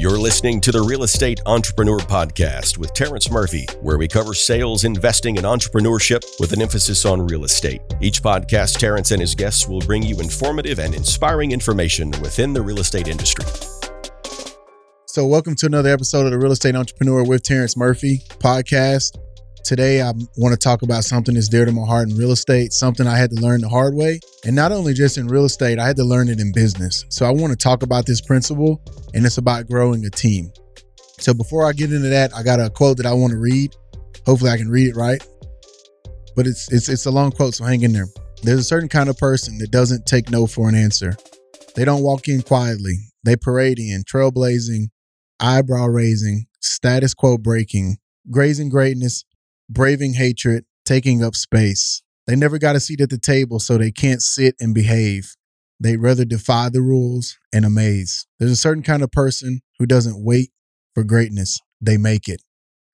You're listening to the Real Estate Entrepreneur Podcast with Terrence Murphy, where we cover sales, investing, and entrepreneurship with an emphasis on real estate. Each podcast, Terrence and his guests will bring you informative and inspiring information within the real estate industry. So, welcome to another episode of the Real Estate Entrepreneur with Terrence Murphy podcast. Today, I want to talk about something that's dear to my heart in real estate, something I had to learn the hard way. And not only just in real estate, I had to learn it in business. So, I want to talk about this principle, and it's about growing a team. So, before I get into that, I got a quote that I want to read. Hopefully, I can read it right. But it's it's it's a long quote, so hang in there. There's a certain kind of person that doesn't take no for an answer. They don't walk in quietly. They parade in, trailblazing, eyebrow raising, status quo breaking, grazing greatness, braving hatred, taking up space. They never got a seat at the table, so they can't sit and behave. They'd rather defy the rules and amaze. There's a certain kind of person who doesn't wait for greatness, they make it.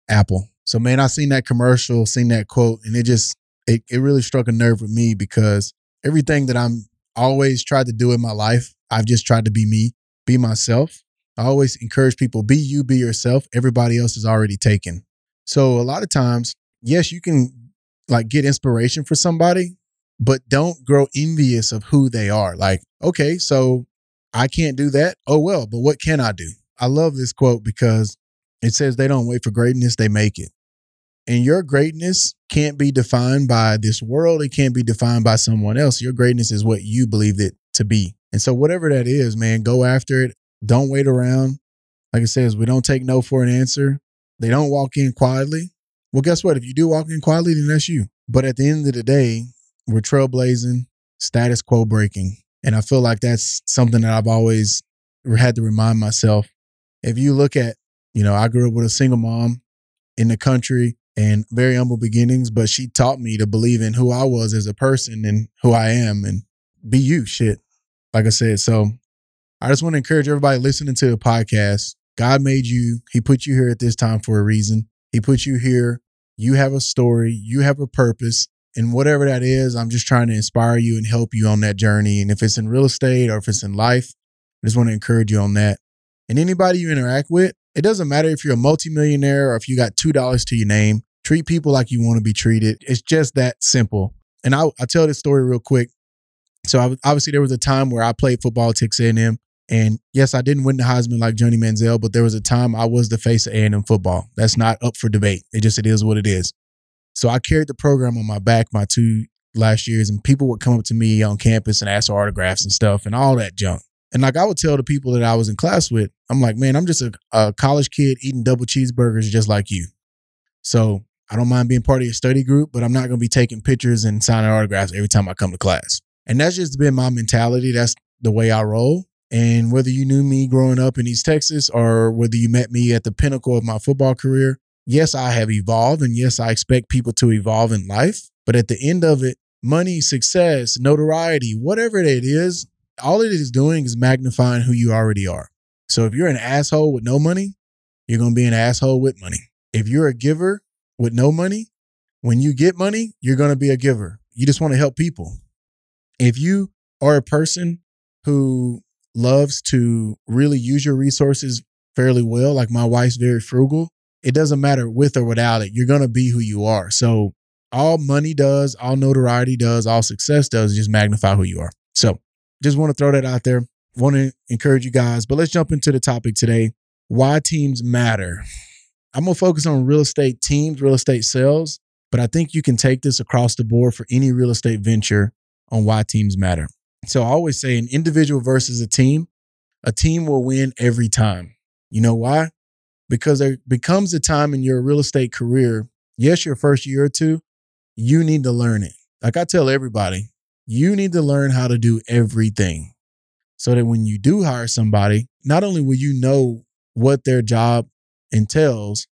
Apple. So, man, I seen that commercial, seen that quote, and it just, it, it really struck a nerve with me because everything that I'm always tried to do in my life, I've just tried to be me, be myself. I always encourage people be you, be yourself. Everybody else is already taken. So, a lot of times, yes, you can like get inspiration for somebody, but don't grow envious of who they are. Like, okay, so I can't do that. Oh, well, but what can I do? I love this quote because it says they don't wait for greatness, they make it. And your greatness can't be defined by this world. It can't be defined by someone else. Your greatness is what you believed it to be. And so, whatever that is, man, go after it. Don't wait around. Like it says, we don't take no for an answer. They don't walk in quietly. Well, guess what? If you do walk in quietly, then that's you. But at the end of the day, we're trailblazing, status quo breaking. And I feel like that's something that I've always had to remind myself. If you look at, you know, I grew up with a single mom in the country and very humble beginnings, but she taught me to believe in who I was as a person and who I am and be you, shit. Like I said. So I just want to encourage everybody listening to the podcast. God made you, He put you here at this time for a reason. He put you here. You have a story, you have a purpose. And whatever that is, I'm just trying to inspire you and help you on that journey. And if it's in real estate or if it's in life, I just want to encourage you on that. And anybody you interact with, it doesn't matter if you're a multimillionaire or if you got $2 to your name, treat people like you want to be treated. It's just that simple. And I'll, I'll tell this story real quick. So I, obviously there was a time where I played football at Texas A&M and yes, I didn't win the Heisman like Johnny Manziel, but there was a time I was the face of A&M football. That's not up for debate. It just it is what it is. So I carried the program on my back my two last years, and people would come up to me on campus and ask for autographs and stuff and all that junk. And like I would tell the people that I was in class with, I'm like, man, I'm just a, a college kid eating double cheeseburgers just like you. So I don't mind being part of your study group, but I'm not going to be taking pictures and signing autographs every time I come to class. And that's just been my mentality. That's the way I roll. And whether you knew me growing up in East Texas or whether you met me at the pinnacle of my football career, yes, I have evolved. And yes, I expect people to evolve in life. But at the end of it, money, success, notoriety, whatever it is, all it is doing is magnifying who you already are. So if you're an asshole with no money, you're going to be an asshole with money. If you're a giver with no money, when you get money, you're going to be a giver. You just want to help people. If you are a person who loves to really use your resources fairly well, like my wife's very frugal, it doesn't matter with or without it. You're going to be who you are. So, all money does, all notoriety does, all success does is just magnify who you are. So, just want to throw that out there. Want to encourage you guys, but let's jump into the topic today why teams matter. I'm going to focus on real estate teams, real estate sales, but I think you can take this across the board for any real estate venture on why teams matter. So I always say an individual versus a team, a team will win every time. You know why? Because there becomes a time in your real estate career, yes, your first year or two, you need to learn it. Like I tell everybody, you need to learn how to do everything so that when you do hire somebody, not only will you know what their job entails,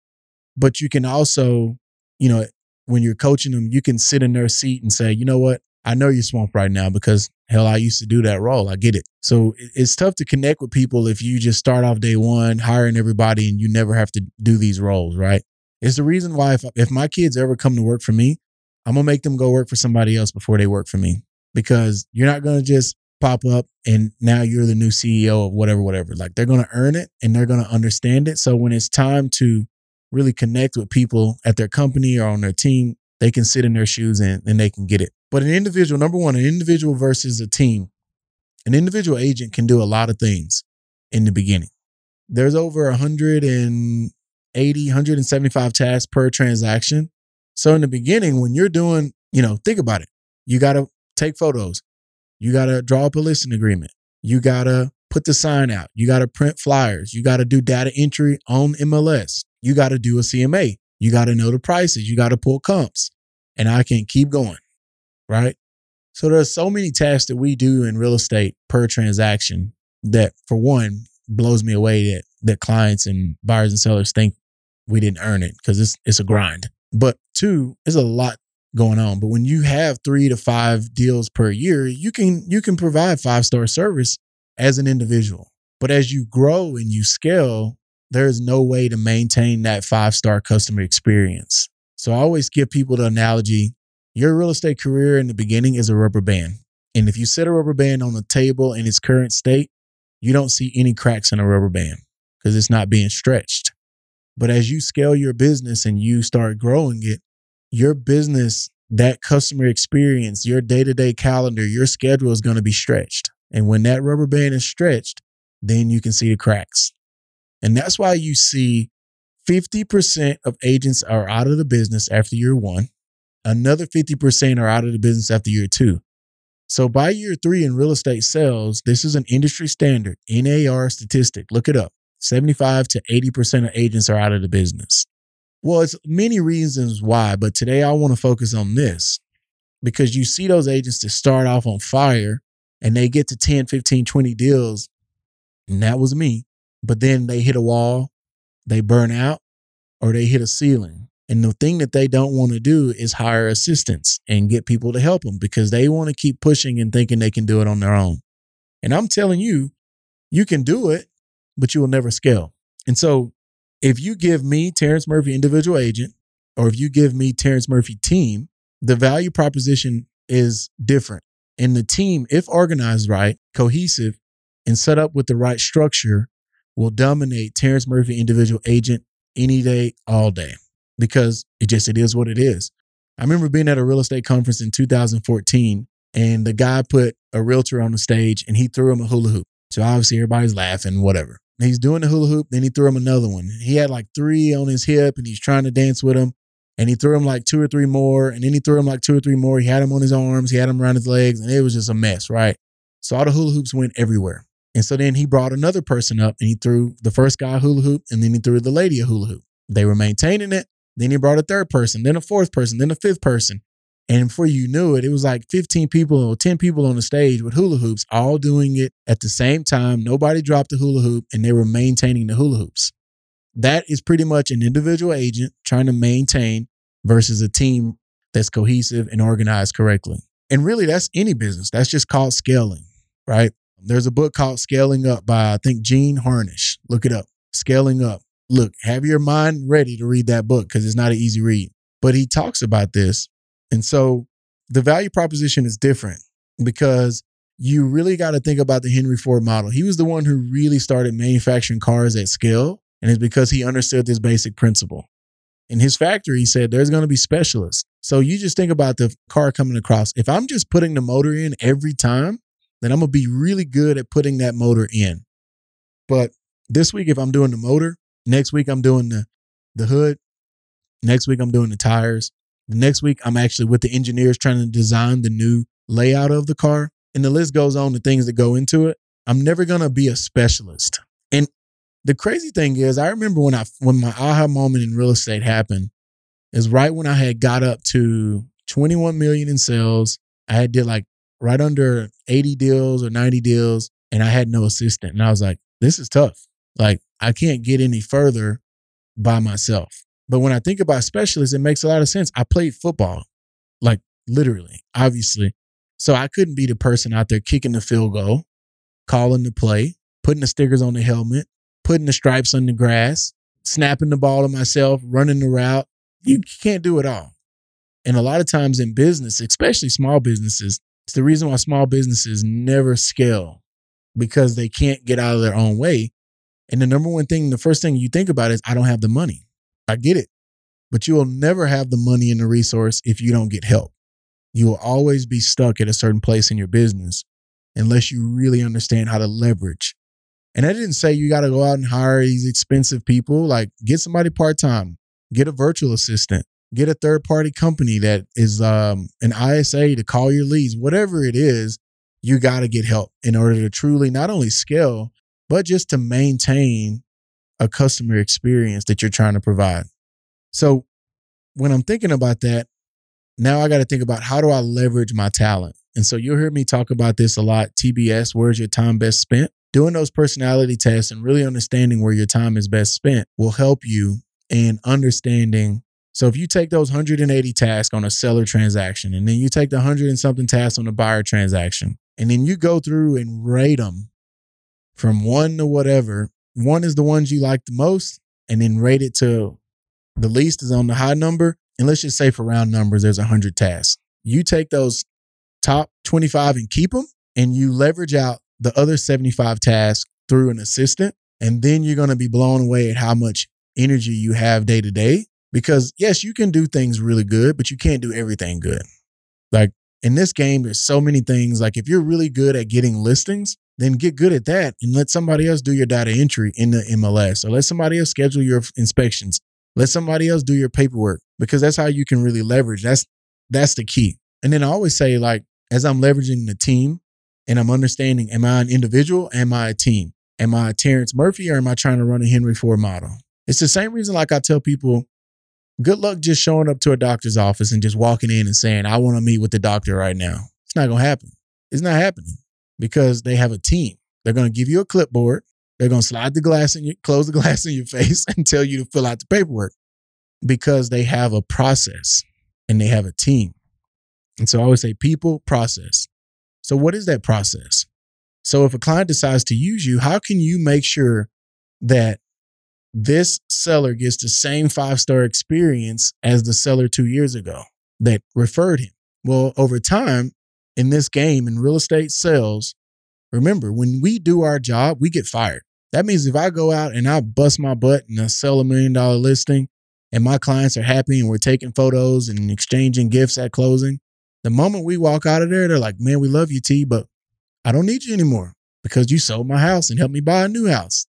but you can also, you know, when you're coaching them, you can sit in their seat and say, you know what? I know you're swamped right now because hell, I used to do that role. I get it. So it's tough to connect with people if you just start off day one hiring everybody and you never have to do these roles, right? It's the reason why if, if my kids ever come to work for me, I'm gonna make them go work for somebody else before they work for me because you're not gonna just pop up and now you're the new CEO of whatever, whatever. Like they're going to earn it and they're going to understand it. So when it's time to really connect with people at their company or on their team, they can sit in their shoes and, and they can get it. But an individual, number one, an individual versus a team, an individual agent can do a lot of things in the beginning. There's over 180, 175 tasks per transaction. So in the beginning, when you're doing, you know, think about it. You got to take photos. You got to draw up a listing agreement. You got to put the sign out. You got to print flyers. You got to do data entry on MLS. You got to do a CMA. You got to know the prices. You got to pull comps. And I can keep going, right? So there's so many tasks that we do in real estate per transaction that, for one, blows me away that that clients and buyers and sellers think we didn't earn it because it's it's a grind. But two, there's a lot going on. But when you have three to five deals per year, you can you can provide five star service as an individual. But as you grow and you scale, there's no way to maintain that five star customer experience. So I always give people the analogy your real estate career in the beginning is a rubber band. And if you set a rubber band on the table in its current state, you don't see any cracks in a rubber band because it's not being stretched. But as you scale your business and you start growing it, your business, that customer experience, your day to day calendar, your schedule is going to be stretched. And when that rubber band is stretched, then you can see the cracks. And that's why you see 50% of agents are out of the business after year one. Another 50% are out of the business after year two. So by year three in real estate sales, this is an industry standard NAR statistic. Look it up. 75 to 80% of agents are out of the business. Well, it's many reasons why, but today I want to focus on this because you see those agents that start off on fire and they get to 10, 15, 20 deals. And that was me. But then they hit a wall, they burn out, or they hit a ceiling. And the thing that they don't want to do is hire assistants and get people to help them because they want to keep pushing and thinking they can do it on their own. And I'm telling you, you can do it, but you will never scale. And so if you give me Terrence Murphy individual agent, or if you give me Terrence Murphy team, the value proposition is different. And the team, if organized right, cohesive, and set up with the right structure, will dominate Terrence Murphy individual agent any day, all day because it just it is what it is. I remember being at a real estate conference in 2014 and the guy put a realtor on the stage and he threw him a hula hoop. So obviously everybody's laughing, whatever. he's doing the hula hoop, then he threw him another one. He had like three on his hip and he's trying to dance with him. And he threw him like two or three more. And then he threw him like two or three more. He had him on his arms, he had him around his legs, and it was just a mess, right? So all the hula hoops went everywhere. And so then he brought another person up and he threw the first guy a hula hoop and then he threw the lady a hula hoop. They were maintaining it. Then he brought a third person, then a fourth person, then a fifth person. And before you knew it, it was like 15 people or 10 people on the stage with hula hoops, all doing it at the same time. Nobody dropped the hula hoop and they were maintaining the hula hoops. That is pretty much an individual agent trying to maintain versus a team that's cohesive and organized correctly. And really, that's any business. That's just called scaling, right? There's a book called Scaling Up by, I think, Gene Harnish. Look it up. Scaling Up look, have your mind ready to read that book because it's not an easy read. But he talks about this. And so the value proposition is different because you really got to think about the Henry Ford model. He was the one who really started manufacturing cars at scale. And it's because he understood this basic principle. In his factory, he said there's going to be specialists. So you just think about the car coming across. If I'm just putting the motor in every time, then I'm going to be really good at putting that motor in. But this week, if I'm doing the motor, Next week I'm doing the the hood. Next week I'm doing the tires. The next week I'm actually with the engineers trying to design the new layout of the car. And the list goes on the things that go into it. I'm never gonna be a specialist. And the crazy thing is, I remember when I when my aha moment in real estate happened, is right when I had got up to 21 million in sales. I had did like right under 80 deals or 90 deals, and I had no assistant. And I was like, this is tough. Like I can't get any further by myself. But when I think about specialists, it makes a lot of sense. I played football, like literally, obviously. So I couldn't be the person out there kicking the field goal, calling the play, putting the stickers on the helmet, putting the stripes on the grass, snapping the ball to myself, running the route. You can't do it all. And a lot of times in business, especially small businesses, It's the reason why small businesses never scale because they can't get out of their own way. And the number one thing, the first thing you think about is, I don't have the money. I get it. But you will never have the money and the resource if you don't get help. You will always be stuck at a certain place in your business unless you really understand how to leverage. And I didn't say you got to go out and hire these expensive people. Like, get somebody part time, get a virtual assistant, get a third party company that is um, an ISA to call your leads, whatever it is, you got to get help in order to truly not only scale, but just to maintain a customer experience that you're trying to provide. So when I'm thinking about that, now I got to think about how do I leverage my talent? And so you'll hear me talk about this a lot. TBS, where's your time best spent? Doing those personality tests and really understanding where your time is best spent will help you in understanding so if you take those 180 tasks on a seller transaction and then you take the 100 and something tasks on a buyer transaction and then you go through and rate them from one to whatever, one is the ones you like the most and then rate it to the least is on the high number. And let's just say for round numbers, there's 100 tasks. You take those top 25 and keep them and you leverage out the other 75 tasks through an assistant. And then you're going to be blown away at how much energy you have day to day because yes, you can do things really good, but you can't do everything good. Like in this game, there's so many things. Like if you're really good at getting listings, then get good at that and let somebody else do your data entry in the MLS or let somebody else schedule your inspections. Let somebody else do your paperwork because that's how you can really leverage. That's that's the key. And then I always say, like, as I'm leveraging the team and I'm understanding, am I an individual? Am I a team? Am I a Terrence Murphy or am I trying to run a Henry Ford model? It's the same reason, like I tell people, Good luck just showing up to a doctor's office and just walking in and saying, I want to meet with the doctor right now. It's not going to happen. It's not happening because they have a team. They're going to give you a clipboard. They're going to slide the glass in your, close the glass in your face and tell you to fill out the paperwork because they have a process and they have a team. And so I always say people, process. So what is that process? So if a client decides to use you, how can you make sure that this seller gets the same five star experience as the seller two years ago that referred him. Well, over time in this game in real estate sales, remember when we do our job, we get fired. That means if I go out and I bust my butt and I sell a million dollar listing and my clients are happy and we're taking photos and exchanging gifts at closing, the moment we walk out of there, they're like, man, we love you, T, but I don't need you anymore because you sold my house and helped me buy a new house.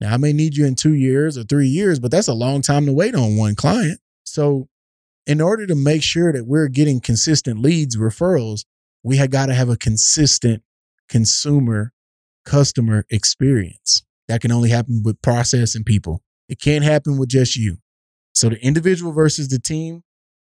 Now, I may need you in two years or three years, but that's a long time to wait on one client. So, in order to make sure that we're getting consistent leads, referrals, we have got to have a consistent consumer customer experience. That can only happen with process and people. It can't happen with just you. So, the individual versus the team,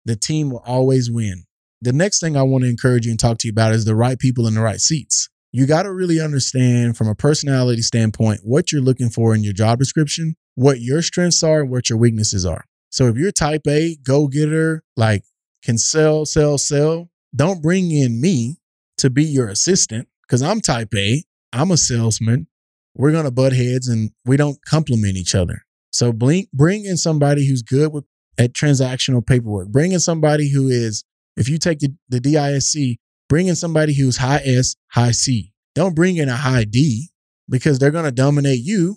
the team will always win. The next thing I want to encourage you and talk to you about is the right people in the right seats you got to really understand from a personality standpoint what you're looking for in your job description, what your strengths are, and what your weaknesses are. So if you're type A, go getter, like can sell, sell, sell, don't bring in me to be your assistant because I'm type A, I'm a salesman. We're going to butt heads and we don't complement each other. So bring, bring in somebody who's good with at transactional paperwork. Bring in somebody who is, if you take the, the DISC, Bring in somebody who's high S, high C. Don't bring in a high D because they're going to dominate you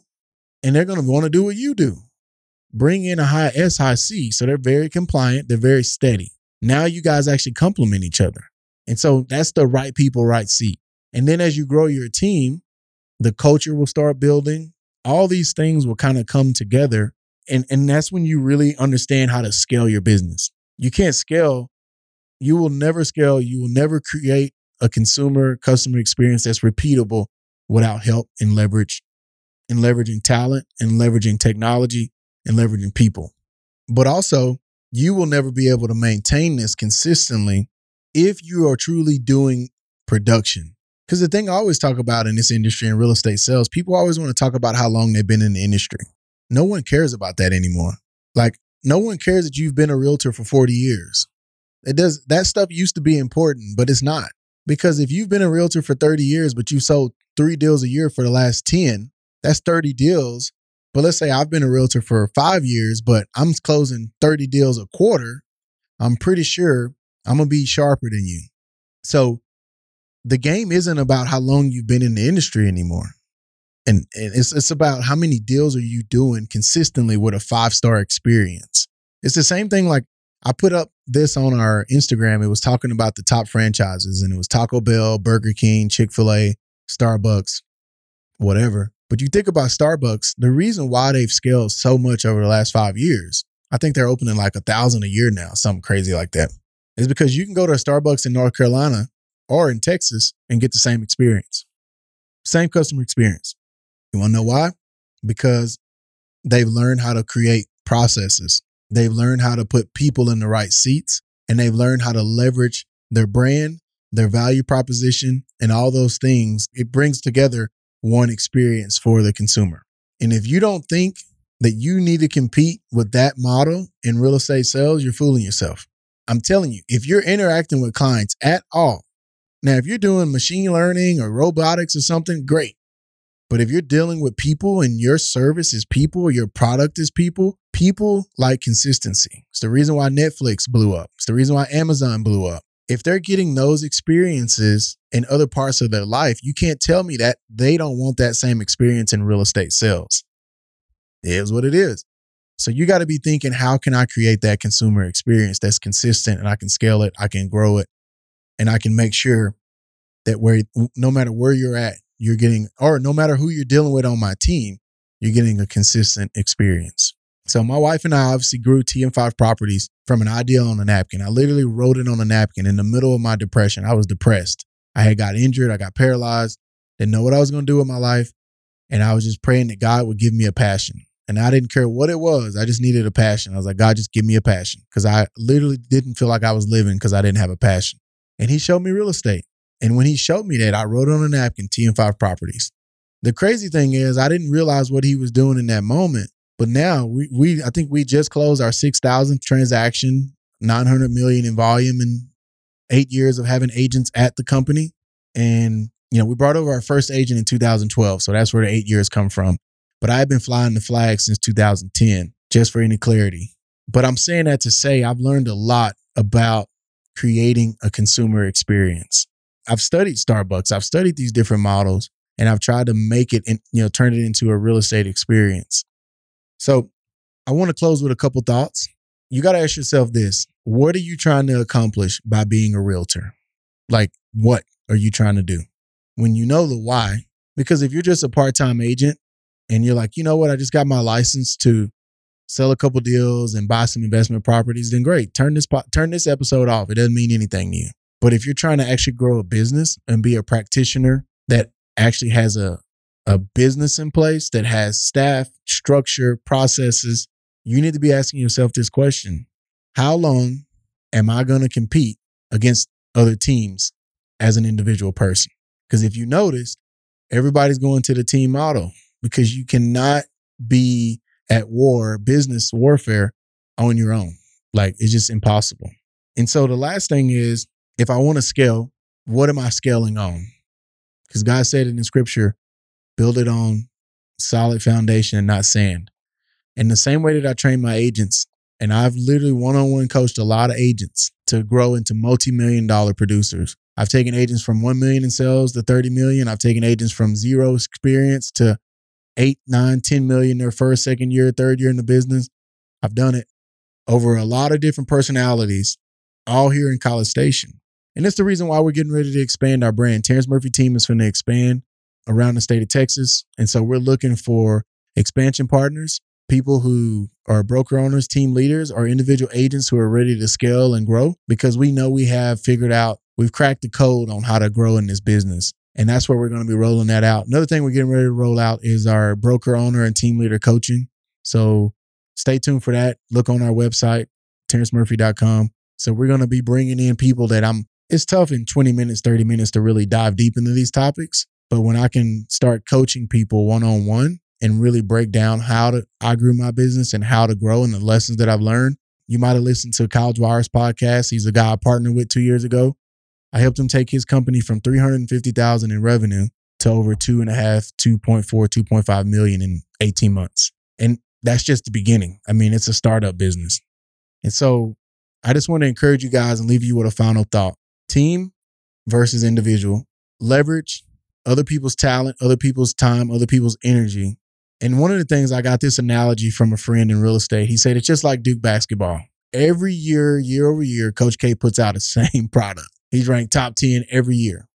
and they're going to want to do what you do. Bring in a high S, high C. So they're very compliant, they're very steady. Now you guys actually complement each other. And so that's the right people, right seat. And then as you grow your team, the culture will start building. All these things will kind of come together. And, and that's when you really understand how to scale your business. You can't scale you will never scale, you will never create a consumer customer experience that's repeatable without help and leverage and leveraging talent and leveraging technology and leveraging people. But also, you will never be able to maintain this consistently if you are truly doing production. Because the thing I always talk about in this industry in real estate sales, people always want to talk about how long they've been in the industry. No one cares about that anymore. Like, no one cares that you've been a realtor for 40 years. It does that stuff used to be important, but it's not. Because if you've been a realtor for 30 years, but you've sold three deals a year for the last 10, that's 30 deals. But let's say I've been a realtor for five years, but I'm closing 30 deals a quarter. I'm pretty sure I'm going to be sharper than you. So the game isn't about how long you've been in the industry anymore. And, and it's it's about how many deals are you doing consistently with a five star experience. It's the same thing like I put up this on our Instagram. It was talking about the top franchises and it was Taco Bell, Burger King, Chick-fil-A, Starbucks, whatever. But you think about Starbucks, the reason why they've scaled so much over the last five years, I think they're opening like a thousand a year now, something crazy like that, is because you can go to a Starbucks in North Carolina or in Texas and get the same experience, same customer experience. You want to know why? Because they've learned how to create processes. They've learned how to put people in the right seats and they've learned how to leverage their brand, their value proposition, and all those things. It brings together one experience for the consumer. And if you don't think that you need to compete with that model in real estate sales, you're fooling yourself. I'm telling you, if you're interacting with clients at all, now, if you're doing machine learning or robotics or something, great. But if you're dealing with people and your service is people, your product is people, people like consistency. It's the reason why Netflix blew up. It's the reason why Amazon blew up. If they're getting those experiences in other parts of their life, you can't tell me that they don't want that same experience in real estate sales. It is what it is. So you got to be thinking, how can I create that consumer experience that's consistent and I can scale it, I can grow it, and I can make sure that where no matter where you're at, you're getting, or no matter who you're dealing with on my team, you're getting a consistent experience. So my wife and I obviously grew TM5 properties from an idea on a napkin. I literally wrote it on a napkin in the middle of my depression. I was depressed. I had got injured. I got paralyzed. Didn't know what I was going to do with my life. And I was just praying that God would give me a passion. And I didn't care what it was. I just needed a passion. I was like, God, just give me a passion. Because I literally didn't feel like I was living because I didn't have a passion. And he showed me real estate. And when he showed me that, I wrote on a napkin TM5 properties. The crazy thing is, I didn't realize what he was doing in that moment. But now we, we I think we just closed our 6,000th transaction, 900 million in volume in eight years of having agents at the company. And, you know, we brought over our first agent in 2012. So that's where the eight years come from. But I've been flying the flag since 2010, just for any clarity. But I'm saying that to say I've learned a lot about creating a consumer experience. I've studied Starbucks, I've studied these different models, and I've tried to make it, in, you know, turn it into a real estate experience. So I want to close with a couple thoughts. You got to ask yourself this what are you trying to accomplish by being a realtor? Like, what are you trying to do? When you know the why, because if you're just a part time agent and you're like, you know what, I just got my license to sell a couple deals and buy some investment properties, then great. Turn this turn this episode off. It doesn't mean anything to you. But if you're trying to actually grow a business and be a practitioner that actually has a, a business in place, that has staff, structure, processes, you need to be asking yourself this question How long am I going to compete against other teams as an individual person? Because if you notice, everybody's going to the team model because you cannot be at war, business warfare on your own. Like it's just impossible. And so the last thing is if I want to scale, what am I scaling on? Because God said it in scripture, build it on solid foundation and not sand. And the same way that I train my agents, and I've literally one on one coached a lot of agents to grow into multi million dollar producers. I've taken agents from 1 million in sales to 30 million. I've taken agents from zero experience to eight, nine, 10 million their first, second year, third year in the business. I've done it over a lot of different personalities, all here in College Station. And that's the reason why we're getting ready to expand our brand. Terrence Murphy team is going to expand around the state of Texas. And so we're looking for expansion partners, people who are broker owners, team leaders, or individual agents who are ready to scale and grow because we know we have figured out, we've cracked the code on how to grow in this business. And that's where we're going to be rolling that out. Another thing we're getting ready to roll out is our broker owner and team leader coaching. So stay tuned for that. Look on our website, terrencemurphy.com. So we're going to be bringing in people that I'm it's tough in 20 minutes, 30 minutes to really dive deep into these topics. But when I can start coaching people one on one and really break down how to I grew my business and how to grow and the lessons that I've learned, you might have listened to Kyle Dwyer's podcast. He's a guy I partnered with two years ago. I helped him take his company from 350,000 in revenue to over two and a half, 2.4, 2.5 million in 18 months. And that's just the beginning. I mean, it's a startup business. And so I just want to encourage you guys and leave you with a final thought team versus individual. leverage other people's talent, other people's time, other people's energy. And one of the things I got this analogy from a friend in real estate. He said it's just like Duke basketball. Every year, year over year, Coach K puts out the same product. He's ranked top 10 every year.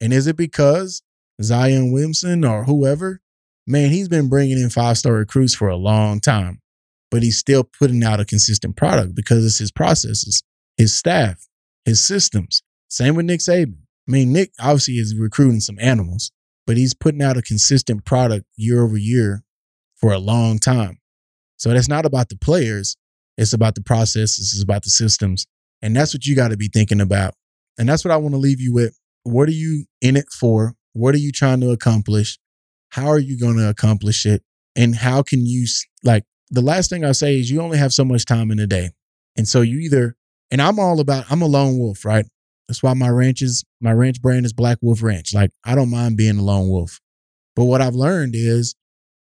And is it because Zion Williamson or whoever? Man, he's been bringing in five star recruits for a long time, but he's still putting out a consistent product because it's his processes, his staff, his systems. Same with Nick Saban. I mean, Nick obviously is recruiting some animals, but he's putting out a consistent product year over year for a long time. So that's not about the players, it's about the processes, it's about the systems. And that's what you got to be thinking about. And that's what I want to leave you with. What are you in it for? What are you trying to accomplish? How are you going to accomplish it? And how can you, like, the last thing I say is you only have so much time in a day. And so you either, and I'm all about, I'm a lone wolf, right? That's why my ranch is my ranch brand is Black Wolf Ranch. Like I don't mind being a lone wolf. But what I've learned is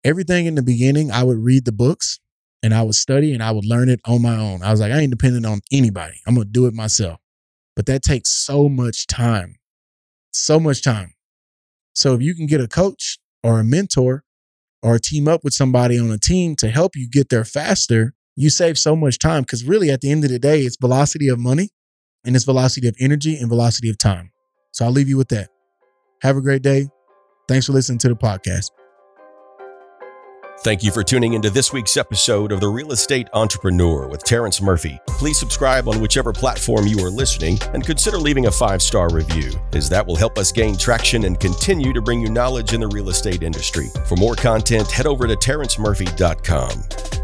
everything in the beginning, I would read the books and I would study and I would learn it on my own. I was like, I ain't dependent on anybody. I'm gonna do it myself. But that takes so much time. So much time. So if you can get a coach or a mentor or team up with somebody on a team to help you get there faster, you save so much time. Cause really at the end of the day, it's velocity of money and it's velocity of energy and velocity of time. So I'll leave you with that. Have a great day. Thanks for listening to the podcast. Thank you for tuning into this week's episode of The Real Estate Entrepreneur with Terrence Murphy. Please subscribe on whichever platform you are listening and consider leaving a five star review, as that will help us gain traction and continue to bring you knowledge in the real estate industry. For more content, head over to terrencemurphy.com.